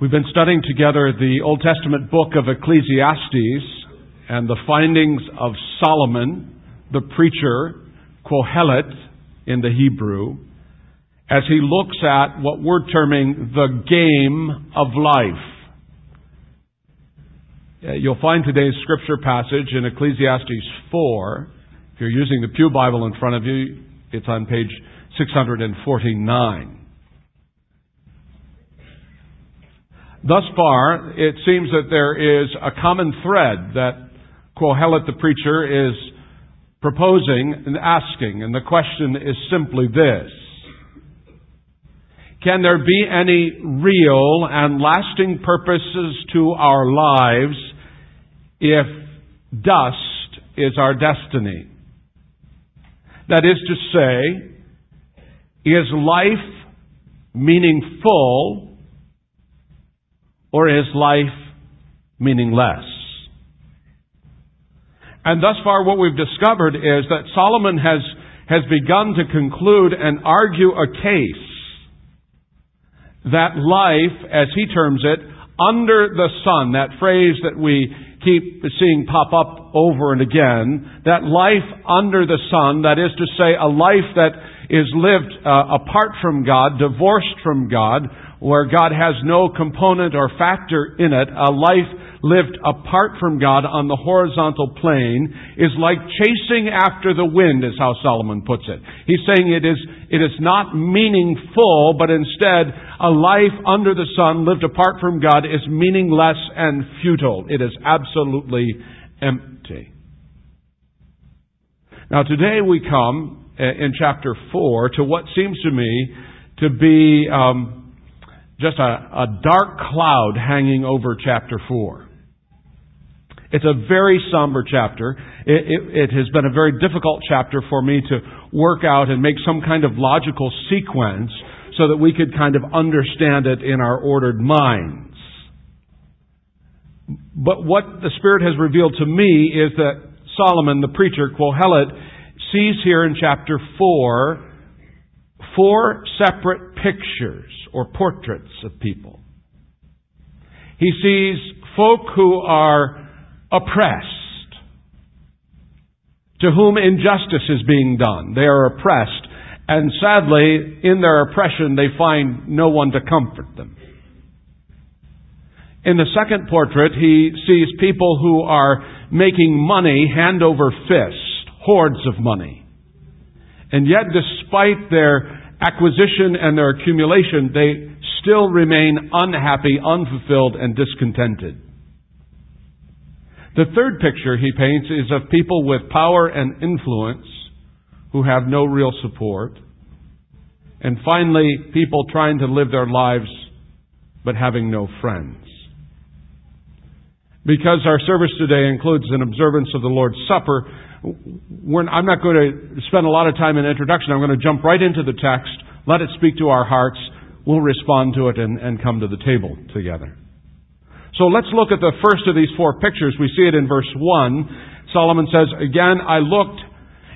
We've been studying together the Old Testament book of Ecclesiastes and the findings of Solomon, the preacher, Kohelet in the Hebrew, as he looks at what we're terming the game of life. Uh, you'll find today's scripture passage in Ecclesiastes 4. If you're using the Pew Bible in front of you, it's on page 649. Thus far, it seems that there is a common thread that Kohelet the preacher is proposing and asking, and the question is simply this. Can there be any real and lasting purposes to our lives if dust is our destiny? That is to say, is life meaningful or is life meaningless? And thus far what we've discovered is that Solomon has, has begun to conclude and argue a case that life, as he terms it, under the sun, that phrase that we keep seeing pop up over and again, that life under the sun, that is to say, a life that is lived uh, apart from God, divorced from God, where God has no component or factor in it, a life lived apart from God on the horizontal plane is like chasing after the wind is how Solomon puts it. He's saying it is, it is not meaningful, but instead a life under the sun lived apart from God is meaningless and futile. It is absolutely empty. Now today we come uh, in chapter 4 to what seems to me to be um, just a, a dark cloud hanging over chapter 4. It's a very somber chapter. It, it, it, has been a very difficult chapter for me to work out and make some kind of logical sequence so that we could kind of understand it in our ordered minds. But what the Spirit has revealed to me is that Solomon, the preacher, Kohelet, sees here in chapter 4 four separate pictures or portraits of people. He sees folk who are oppressed, to whom injustice is being done. They are oppressed, and sadly, in their oppression, they find no one to comfort them. In the second portrait, he sees people who are making money hand over fist, hordes of money. And yet, despite their acquisition and their accumulation, they still remain unhappy, unfulfilled, and discontented. The third picture he paints is of people with power and influence who have no real support. And finally, people trying to live their lives but having no friends. Because our service today includes an observance of the Lord's Supper, I'm not going to spend a lot of time in introduction. I'm going to jump right into the text, let it speak to our hearts. We'll respond to it and, and come to the table together. So let's look at the first of these four pictures. We see it in verse 1. Solomon says, Again, I looked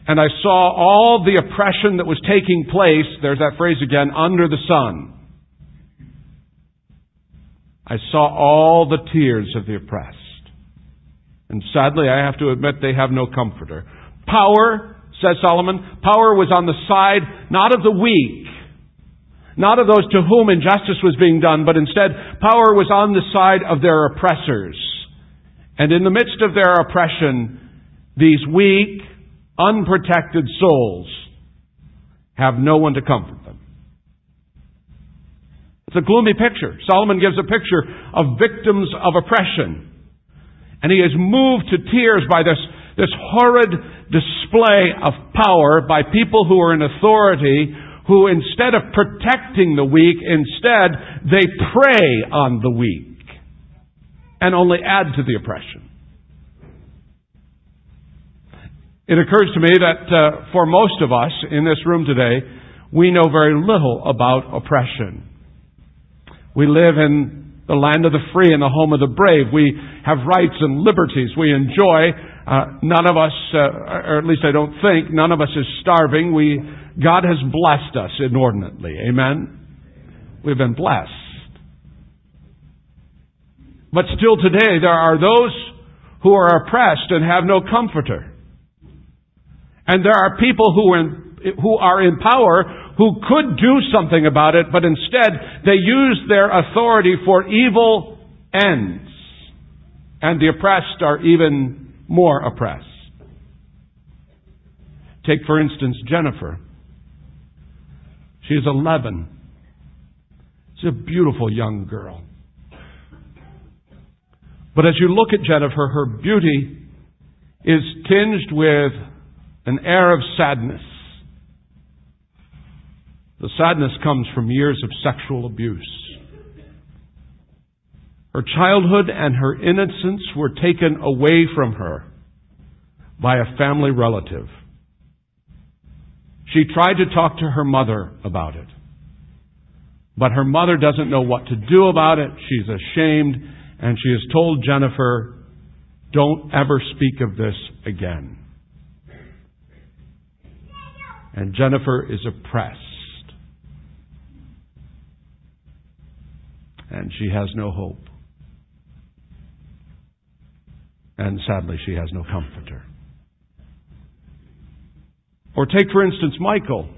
and I saw all the oppression that was taking place, there's that phrase again, under the sun. I saw all the tears of the oppressed. And sadly, I have to admit they have no comforter. Power, says Solomon, power was on the side not of the weak, not of those to whom injustice was being done, but instead power was on the side of their oppressors. And in the midst of their oppression, these weak, unprotected souls have no one to comfort them. It's a gloomy picture. Solomon gives a picture of victims of oppression. And he is moved to tears by this, this horrid display of power by people who are in authority who instead of protecting the weak, instead they prey on the weak and only add to the oppression. It occurs to me that uh, for most of us in this room today, we know very little about oppression. We live in the land of the free and the home of the brave. We have rights and liberties we enjoy. Uh, none of us, uh, or at least I don't think, none of us is starving. We, God has blessed us inordinately. Amen? We've been blessed. But still today, there are those who are oppressed and have no comforter. And there are people who are in, who are in power who could do something about it, but instead they use their authority for evil ends. And the oppressed are even more oppressed. Take, for instance, Jennifer. She's 11. She's a beautiful young girl. But as you look at Jennifer, her beauty is tinged with an air of sadness. The sadness comes from years of sexual abuse. Her childhood and her innocence were taken away from her by a family relative. She tried to talk to her mother about it. But her mother doesn't know what to do about it. She's ashamed and she has told Jennifer, don't ever speak of this again. And Jennifer is oppressed. And she has no hope. And sadly, she has no comforter. Or take, for instance, Michael,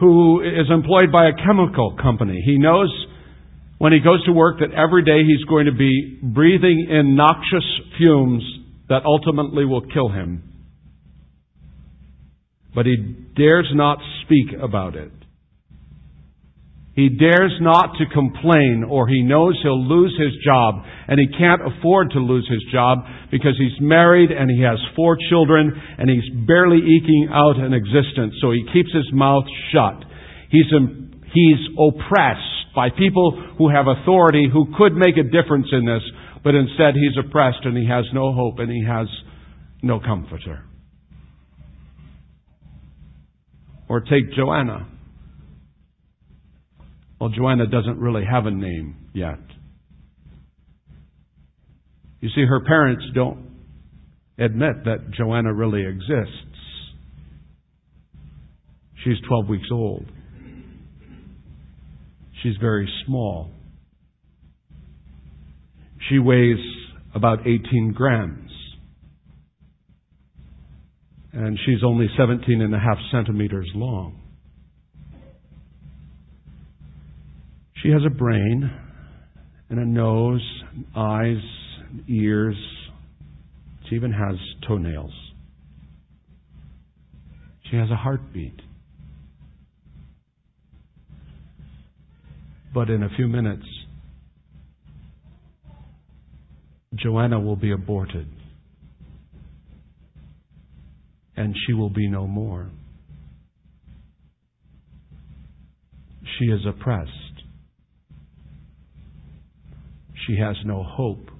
who is employed by a chemical company. He knows when he goes to work that every day he's going to be breathing in noxious fumes that ultimately will kill him. But he dares not speak about it. He dares not to complain or he knows he'll lose his job and he can't afford to lose his job because he's married and he has four children and he's barely eking out an existence. So he keeps his mouth shut. He's, he's oppressed by people who have authority who could make a difference in this, but instead he's oppressed and he has no hope and he has no comforter. Or take Joanna. Well, Joanna doesn't really have a name yet. You see, her parents don't admit that Joanna really exists. She's 12 weeks old. She's very small. She weighs about 18 grams. And she's only 17 and a half centimeters long. She has a brain and a nose, eyes, ears. She even has toenails. She has a heartbeat. But in a few minutes, Joanna will be aborted. And she will be no more. She is oppressed. She has no hope.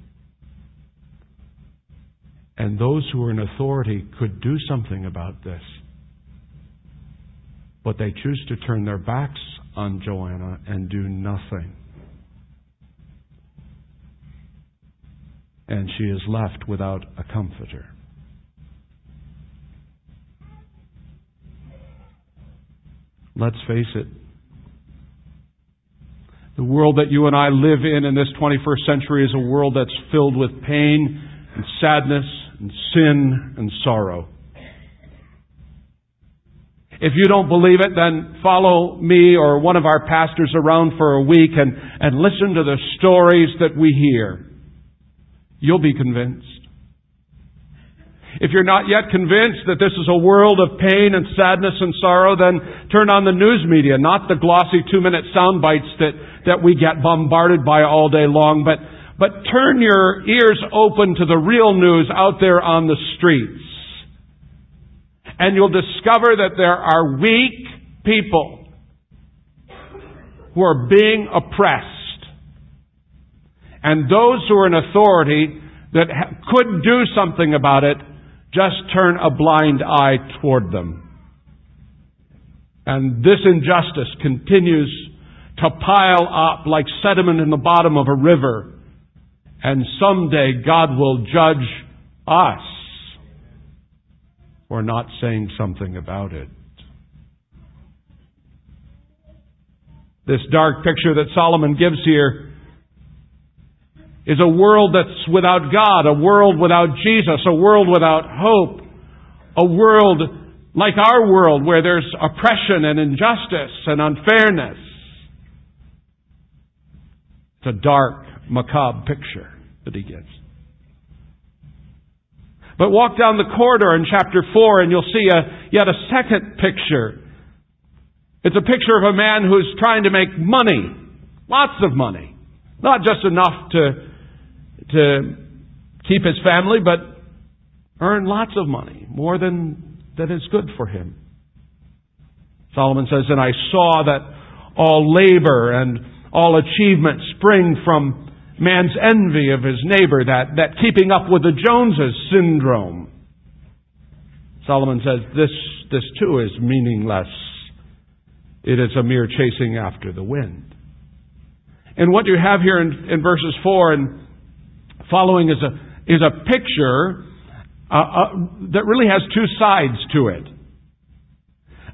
And those who are in authority could do something about this. But they choose to turn their backs on Joanna and do nothing. And she is left without a comforter. Let's face it. The world that you and I live in in this 21st century is a world that's filled with pain and sadness and sin and sorrow. If you don't believe it, then follow me or one of our pastors around for a week and, and listen to the stories that we hear. You'll be convinced. If you're not yet convinced that this is a world of pain and sadness and sorrow, then turn on the news media, not the glossy two minute sound bites that, that we get bombarded by all day long, but, but turn your ears open to the real news out there on the streets and you'll discover that there are weak people who are being oppressed. And those who are in authority that could do something about it just turn a blind eye toward them. And this injustice continues to pile up like sediment in the bottom of a river. And someday God will judge us or not saying something about it. This dark picture that Solomon gives here is a world that's without God, a world without Jesus, a world without hope, a world like our world where there's oppression and injustice and unfairness. It's a dark, macabre picture that he gives. But walk down the corridor in chapter 4 and you'll see a, yet a second picture. It's a picture of a man who's trying to make money. Lots of money. Not just enough to, to keep his family, but earn lots of money. More than that is good for him. Solomon says, And I saw that all labor and all achievement spring from man's envy of his neighbor, that, that keeping up with the Joneses syndrome. Solomon says this, this too is meaningless. It is a mere chasing after the wind. And what do you have here in, in verses 4 and following is a, is a picture uh, uh, that really has two sides to it.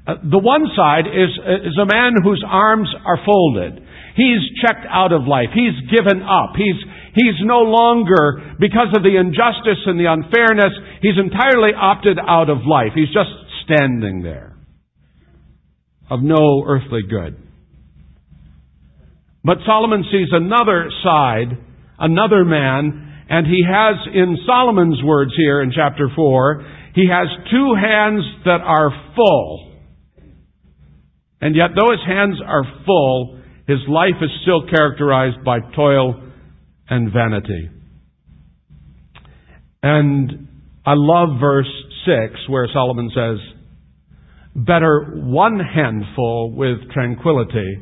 Uh, the one side is, is a man whose arms are folded. He's checked out of life. He's given up. He's, he's no longer, because of the injustice and the unfairness, he's entirely opted out of life. He's just standing there of no earthly good. But Solomon sees another side, another man, and he has, in Solomon's words here in chapter 4, he has two hands that are full. And yet, though his hands are full, his life is still characterized by toil and vanity. And I love verse 6 where Solomon says, Better one handful with tranquility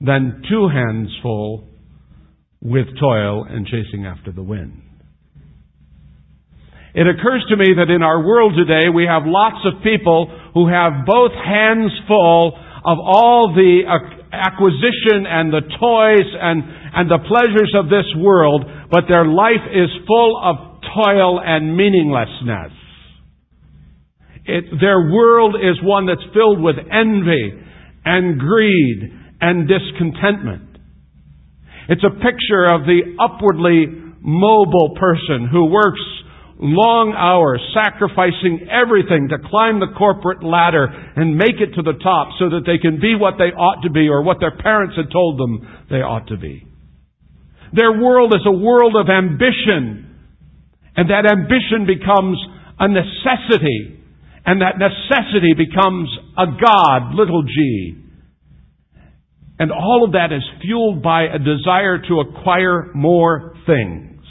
than two hands full with toil and chasing after the wind. It occurs to me that in our world today we have lots of people who have both hands full of all the acquisition and the toys and, and the pleasures of this world, but their life is full of toil and meaninglessness. It, their world is one that's filled with envy and greed and discontentment. It's a picture of the upwardly mobile person who works long hours, sacrificing everything to climb the corporate ladder and make it to the top so that they can be what they ought to be or what their parents had told them they ought to be. Their world is a world of ambition, and that ambition becomes a necessity, and that necessity becomes a God, little g. And all of that is fueled by a desire to acquire more things.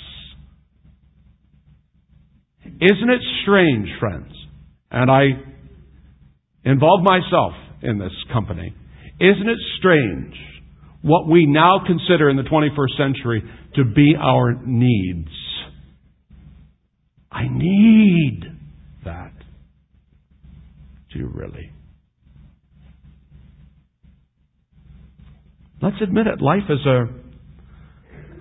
Isn't it strange, friends? And I involve myself in this company. Isn't it strange what we now consider in the 21st century to be our needs? I need that. Do you really? Let's admit it. Life is a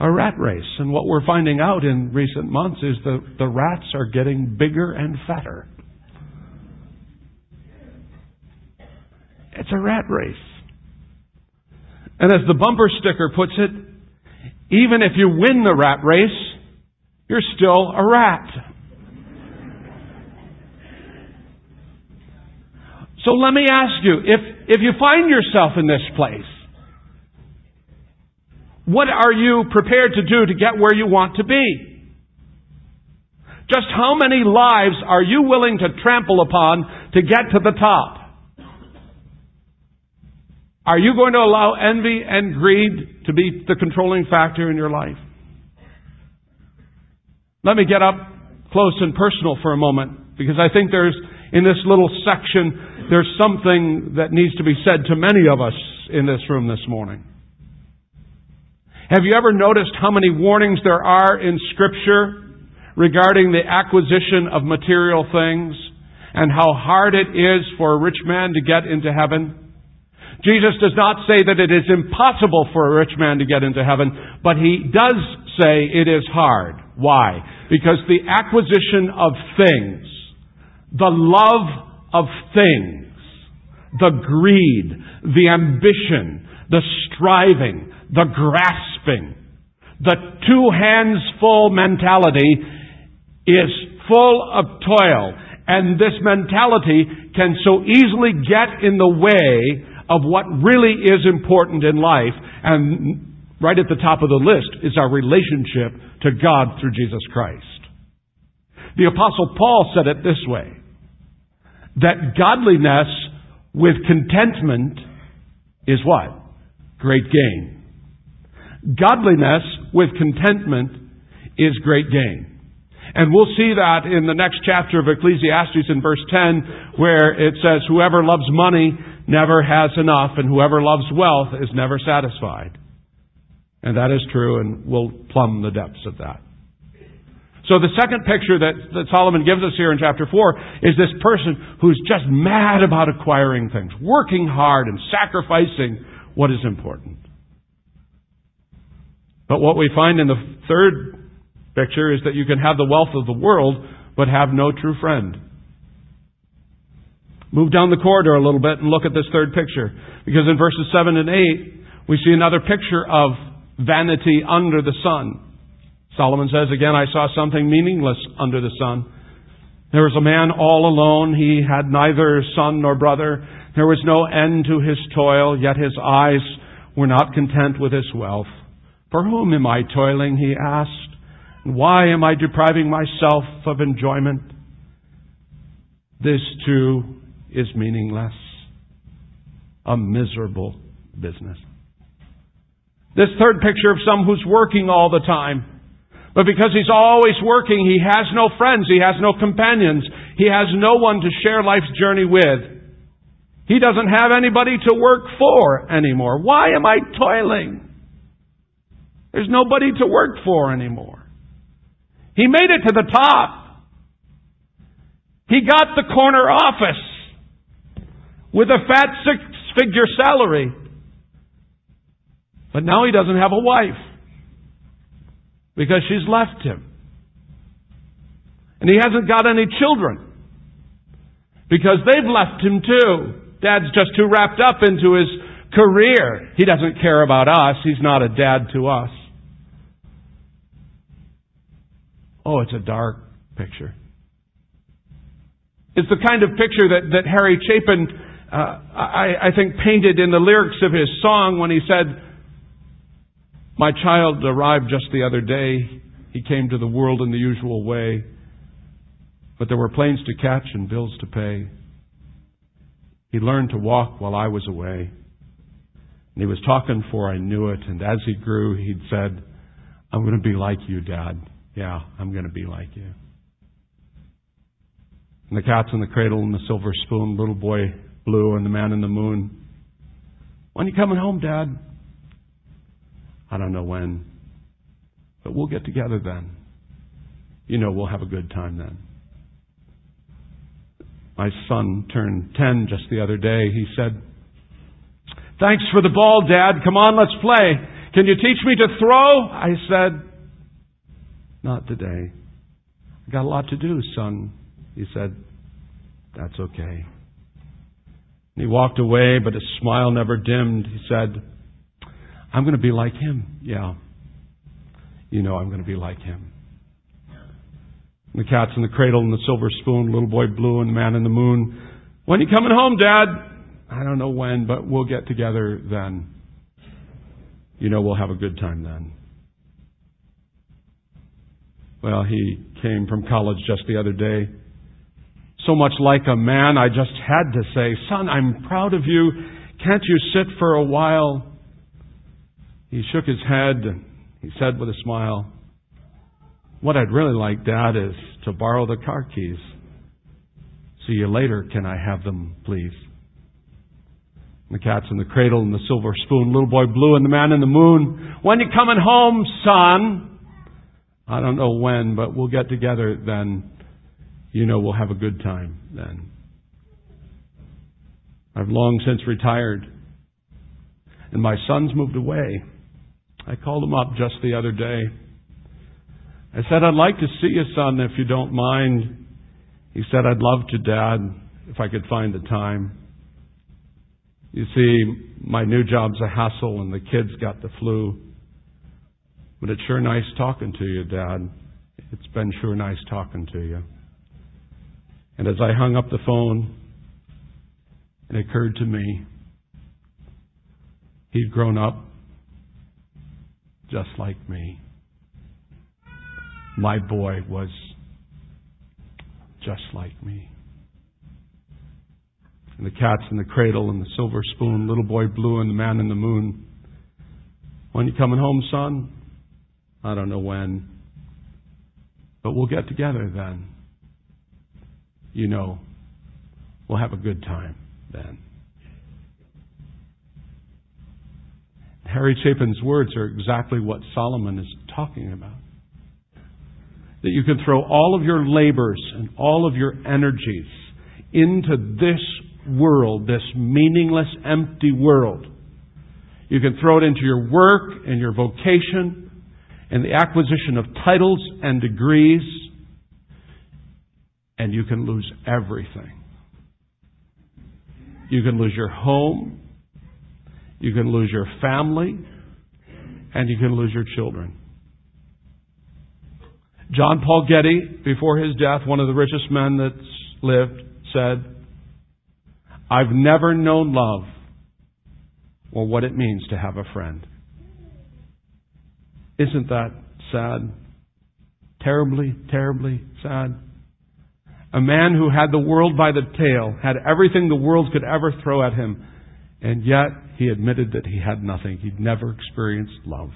a rat race. And what we're finding out in recent months is the, the rats are getting bigger and fatter. It's a rat race. And as the bumper sticker puts it, even if you win the rat race, you're still a rat. So let me ask you, if, if you find yourself in this place, what are you prepared to do to get where you want to be? Just how many lives are you willing to trample upon to get to the top? Are you going to allow envy and greed to be the controlling factor in your life? Let me get up close and personal for a moment because I think there's, in this little section, there's something that needs to be said to many of us in this room this morning. Have you ever noticed how many warnings there are in Scripture regarding the acquisition of material things and how hard it is for a rich man to get into heaven? Jesus does not say that it is impossible for a rich man to get into heaven, but he does say it is hard. Why? Because the acquisition of things, the love of things, the greed, the ambition, the striving, the grasping, The two hands full mentality is full of toil. And this mentality can so easily get in the way of what really is important in life. And right at the top of the list is our relationship to God through Jesus Christ. The apostle Paul said it this way, that godliness with contentment is what? Great gain. Godliness with contentment is great gain. And we'll see that in the next chapter of Ecclesiastes in verse 10, where it says, Whoever loves money never has enough, and whoever loves wealth is never satisfied. And that is true, and we'll plumb the depths of that. So the second picture that, that Solomon gives us here in chapter 4 is this person who's just mad about acquiring things, working hard and sacrificing what is important. But what we find in the third picture is that you can have the wealth of the world, but have no true friend. Move down the corridor a little bit and look at this third picture. Because in verses 7 and 8, we see another picture of vanity under the sun. Solomon says again, I saw something meaningless under the sun. There was a man all alone. He had neither son nor brother. There was no end to his toil, yet his eyes were not content with his wealth. For whom am I toiling? He asked. And why am I depriving myself of enjoyment? This too is meaningless. A miserable business. This third picture of some who's working all the time but because he's always working, he has no friends, he has no companions, he has no one to share life's journey with. He doesn't have anybody to work for anymore. Why am I toiling? There's nobody to work for anymore. He made it to the top. He got the corner office with a fat six figure salary. But now he doesn't have a wife because she's left him. And he hasn't got any children because they've left him too. Dad's just too wrapped up into his career. He doesn't care about us. He's not a dad to us. Oh, it's a dark picture. It's the kind of picture that, that Harry Chapin, uh, I, I think, painted in the lyrics of his song when he said, my child arrived just the other day. He came to the world in the usual way. But there were planes to catch and bills to pay. He learned to walk while I was away. And he was talking for I knew it. And as he grew, he'd said, I'm going to be like you, Dad. Yeah, I'm going to be like you. And the cat's in the cradle and the silver spoon, little boy blue and the man in the moon. When are you coming home, Dad? I don't know when. But we'll get together then. You know, we'll have a good time then. My son turned 10 just the other day. He said, Thanks for the ball, Dad. Come on, let's play. Can you teach me to throw? I said, Not today. I got a lot to do, son. He said, That's okay. And he walked away, but his smile never dimmed. He said, I'm going to be like him. Yeah. You know I'm going to be like him. And the cat's in the cradle and the silver spoon, little boy blue and the man in the moon. When you coming home, Dad? I don't know when, but we'll get together then. You know we'll have a good time then. Well, he came from college just the other day. So much like a man, I just had to say, Son, I'm proud of you. Can't you sit for a while? He shook his head and he said with a smile, What I'd really like, Dad, is to borrow the car keys. See you later. Can I have them, please? The cat's in the cradle and the silver spoon, little boy blue and the man in the moon. When you coming home, son? I don't know when, but we'll get together then. You know we'll have a good time then. I've long since retired, and my son's moved away. I called him up just the other day. I said, I'd like to see you, son, if you don't mind. He said, I'd love to, Dad, if I could find the time. You see, my new job's a hassle and the kids got the flu. But it's sure nice talking to you, Dad. It's been sure nice talking to you. And as I hung up the phone, it occurred to me he'd grown up just like me. My boy was just like me. And the cat's in the cradle and the silver spoon, little boy blue and the man in the moon. When you coming home, son? I don't know when. But we'll get together then. You know, we'll have a good time then. Harry Chapin's words are exactly what Solomon is talking about. That you can throw all of your labors and all of your energies into this world, this meaningless, empty world. You can throw it into your work and your vocation and the acquisition of titles and degrees, and you can lose everything. You can lose your home, you can lose your family, and you can lose your children. John Paul Getty, before his death, one of the richest men that's lived, said, I've never known love or what it means to have a friend. Isn't that sad? Terribly, terribly sad. A man who had the world by the tail, had everything the world could ever throw at him, and yet he admitted that he had nothing. He'd never experienced love.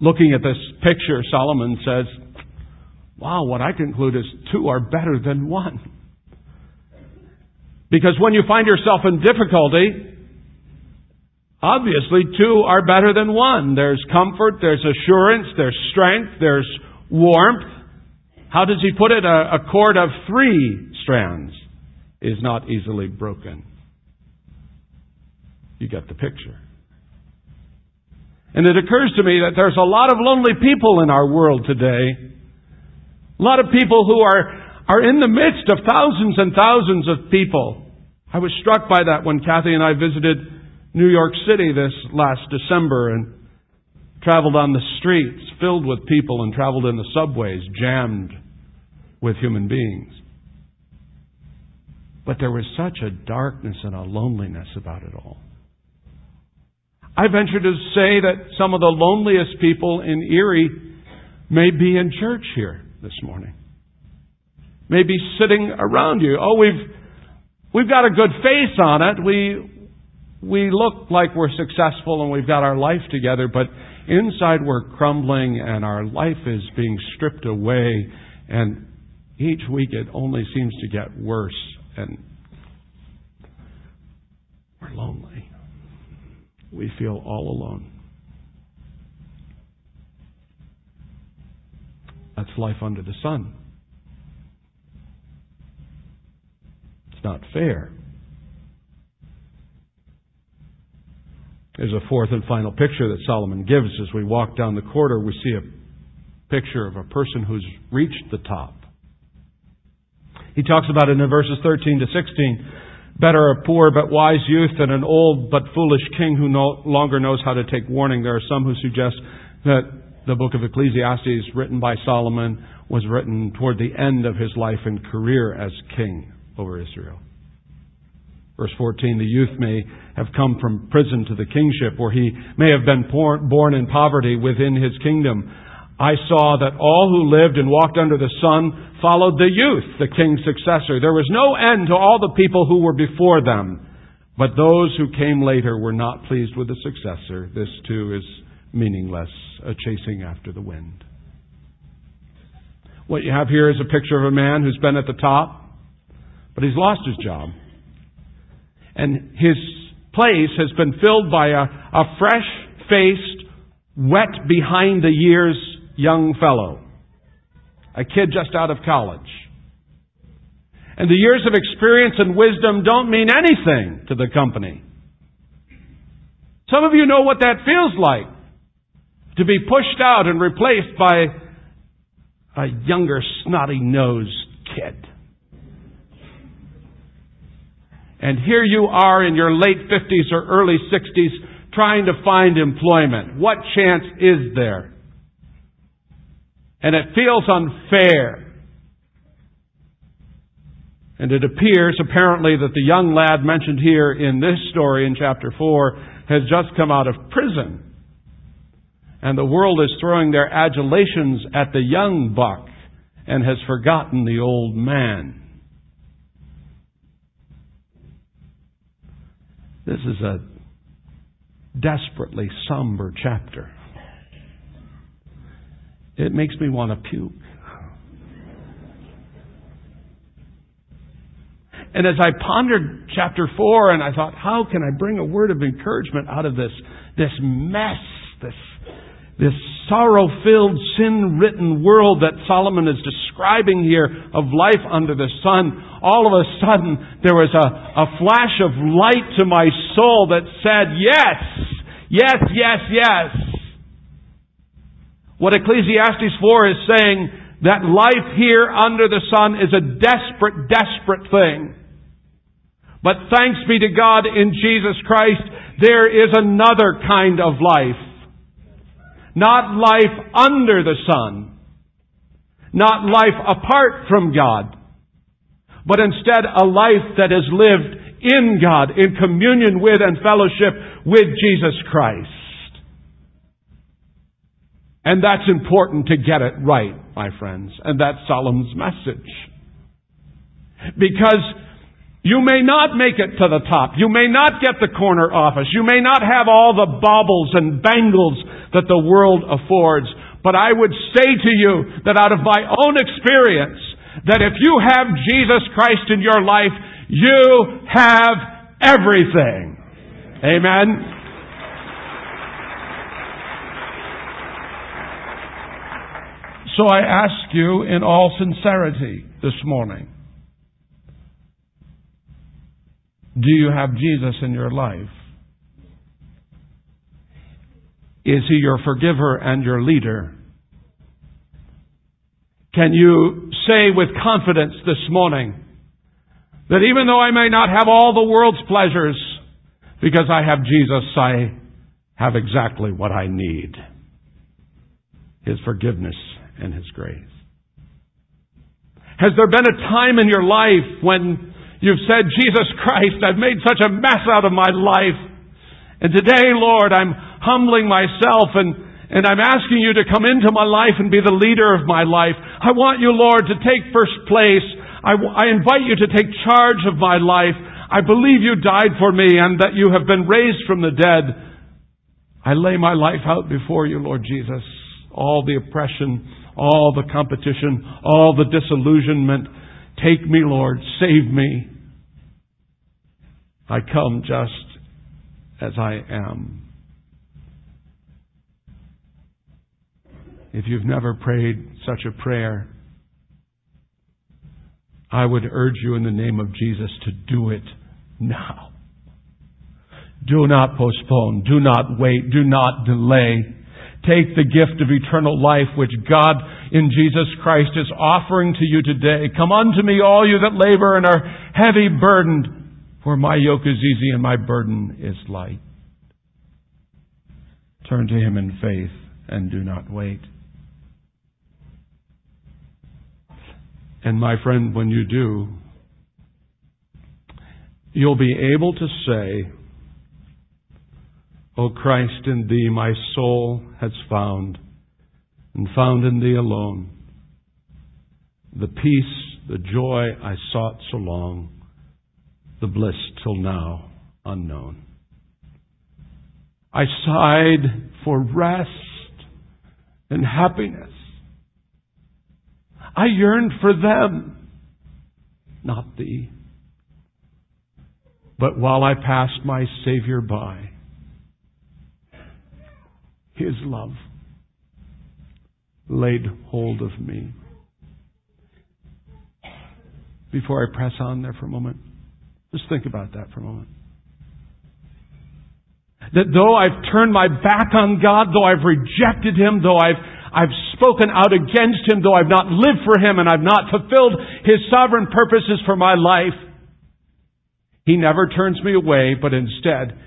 Looking at this picture, Solomon says, Wow, what I conclude is two are better than one. Because when you find yourself in difficulty, obviously two are better than one. There's comfort, there's assurance, there's strength, there's warmth. How does he put it? A, a cord of three strands is not easily broken. You get the picture. And it occurs to me that there's a lot of lonely people in our world today. A lot of people who are, are in the midst of thousands and thousands of people. I was struck by that when Kathy and I visited New York City this last December and traveled on the streets filled with people and traveled in the subways jammed with human beings. But there was such a darkness and a loneliness about it all. I venture to say that some of the loneliest people in Erie may be in church here this morning. May be sitting around you. Oh, we've, we've got a good face on it. We, we look like we're successful and we've got our life together, but inside we're crumbling and our life is being stripped away and each week it only seems to get worse and we're lonely. We feel all alone. That's life under the sun. It's not fair. There's a fourth and final picture that Solomon gives. As we walk down the corridor, we see a picture of a person who's reached the top. He talks about it in verses 13 to 16. Better a poor but wise youth than an old but foolish king who no longer knows how to take warning. There are some who suggest that the book of Ecclesiastes, written by Solomon, was written toward the end of his life and career as king over Israel. Verse 14, the youth may have come from prison to the kingship, or he may have been born in poverty within his kingdom. I saw that all who lived and walked under the sun followed the youth, the king's successor. There was no end to all the people who were before them. But those who came later were not pleased with the successor. This too is meaningless, a chasing after the wind. What you have here is a picture of a man who's been at the top, but he's lost his job. And his place has been filled by a, a fresh faced, wet behind the years young fellow, a kid just out of college. And the years of experience and wisdom don't mean anything to the company. Some of you know what that feels like to be pushed out and replaced by a younger, snotty nosed kid. And here you are in your late 50s or early 60s trying to find employment. What chance is there? And it feels unfair. And it appears, apparently, that the young lad mentioned here in this story in chapter 4 has just come out of prison. And the world is throwing their adulations at the young buck and has forgotten the old man. This is a desperately somber chapter. It makes me want to puke. And as I pondered chapter 4 and I thought, how can I bring a word of encouragement out of this, this mess, this this sorrow filled, sin written world that Solomon is describing here of life under the sun, all of a sudden there was a, a flash of light to my soul that said, Yes, yes, yes, yes. What Ecclesiastes 4 is saying, that life here under the sun is a desperate, desperate thing. But thanks be to God in Jesus Christ, there is another kind of life not life under the sun. Not life apart from God. But instead a life that is lived in God, in communion with and fellowship with Jesus Christ. And that's important to get it right, my friends. And that's Solomon's message. Because you may not make it to the top. You may not get the corner office. You may not have all the baubles and bangles that the world affords. But I would say to you that out of my own experience, that if you have Jesus Christ in your life, you have everything. Amen. So I ask you in all sincerity this morning, do you have Jesus in your life? Is he your forgiver and your leader? Can you say with confidence this morning that even though I may not have all the world's pleasures, because I have Jesus, I have exactly what I need. His forgiveness and His grace. Has there been a time in your life when you've said, Jesus Christ, I've made such a mess out of my life. And today, Lord, I'm humbling myself and, and I'm asking you to come into my life and be the leader of my life. I want you, Lord, to take first place. I, I invite you to take charge of my life. I believe you died for me and that you have been raised from the dead. I lay my life out before you, Lord Jesus. All the oppression, all the competition, all the disillusionment. Take me, Lord. Save me. I come just as I am. If you've never prayed such a prayer, I would urge you in the name of Jesus to do it now. Do not postpone. Do not wait. Do not delay. Take the gift of eternal life which God in Jesus Christ is offering to you today. Come unto me, all you that labor and are heavy burdened, for my yoke is easy and my burden is light. Turn to Him in faith and do not wait. And my friend, when you do, you'll be able to say, O Christ, in Thee my soul has found, and found in Thee alone, the peace, the joy I sought so long the bliss till now unknown. I sighed for rest and happiness. I yearned for them, not thee. But while I passed my Savior by, His love laid hold of me. Before I press on there for a moment, just think about that for a moment. That though I've turned my back on God, though I've rejected Him, though I've, I've spoken out against Him, though I've not lived for Him and I've not fulfilled His sovereign purposes for my life, He never turns me away, but instead,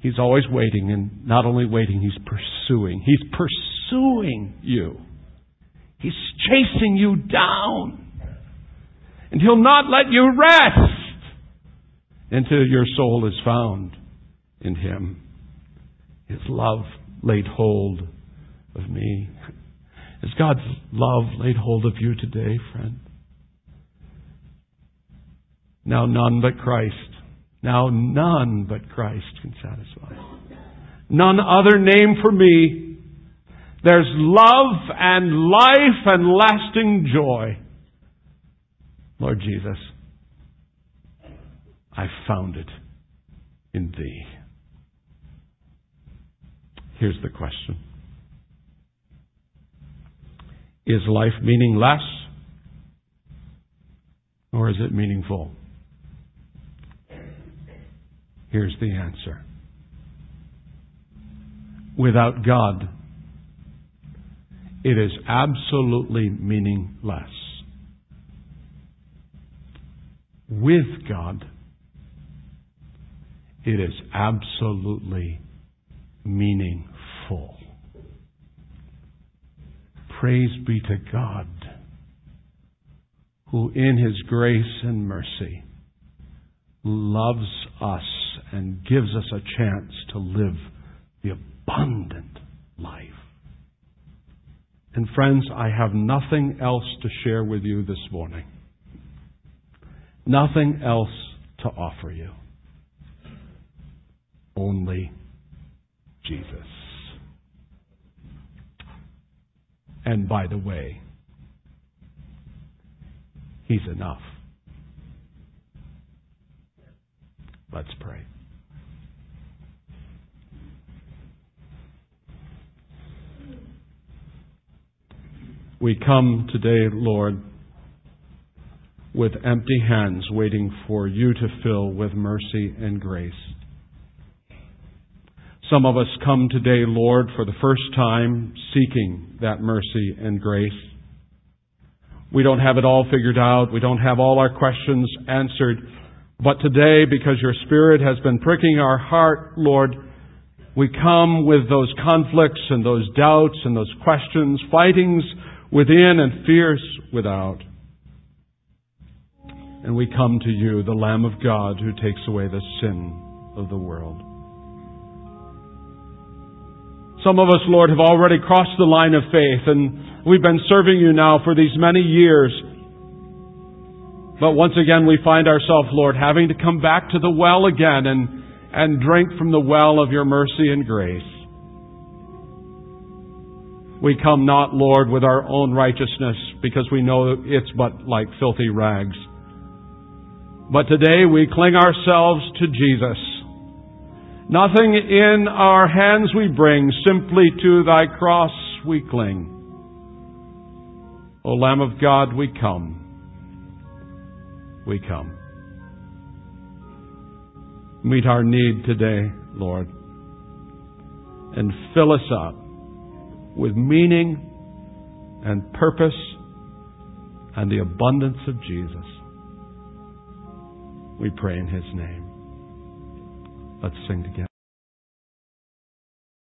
He's always waiting, and not only waiting, He's pursuing. He's pursuing you. He's chasing you down. And He'll not let you rest until your soul is found in Him. His love laid hold of me. Has God's love laid hold of you today, friend? Now none but Christ. Now none but Christ can satisfy. None other name for me. There's love and life and lasting joy. Lord Jesus, I found it in Thee. Here's the question Is life meaningless? Or is it meaningful? Here's the answer. Without God, it is absolutely meaningless. With God, it is absolutely meaningful. Praise be to God, who in His grace and mercy loves us and gives us a chance to live the abundant life. And friends, I have nothing else to share with you this morning. Nothing else to offer you. Only Jesus. And by the way, He's enough. Let's pray. We come today, Lord, with empty hands, waiting for you to fill with mercy and grace. Some of us come today, Lord, for the first time, seeking that mercy and grace. We don't have it all figured out. We don't have all our questions answered. But today, because your Spirit has been pricking our heart, Lord, we come with those conflicts and those doubts and those questions, fightings within and fears without. And we come to you, the Lamb of God, who takes away the sin of the world. Some of us, Lord, have already crossed the line of faith, and we've been serving you now for these many years. But once again, we find ourselves, Lord, having to come back to the well again and, and drink from the well of your mercy and grace. We come not, Lord, with our own righteousness because we know it's but like filthy rags. But today we cling ourselves to Jesus. Nothing in our hands we bring, simply to thy cross we cling. O Lamb of God, we come we come. Meet our need today, Lord, and fill us up with meaning and purpose and the abundance of Jesus. We pray in His name. Let's sing together.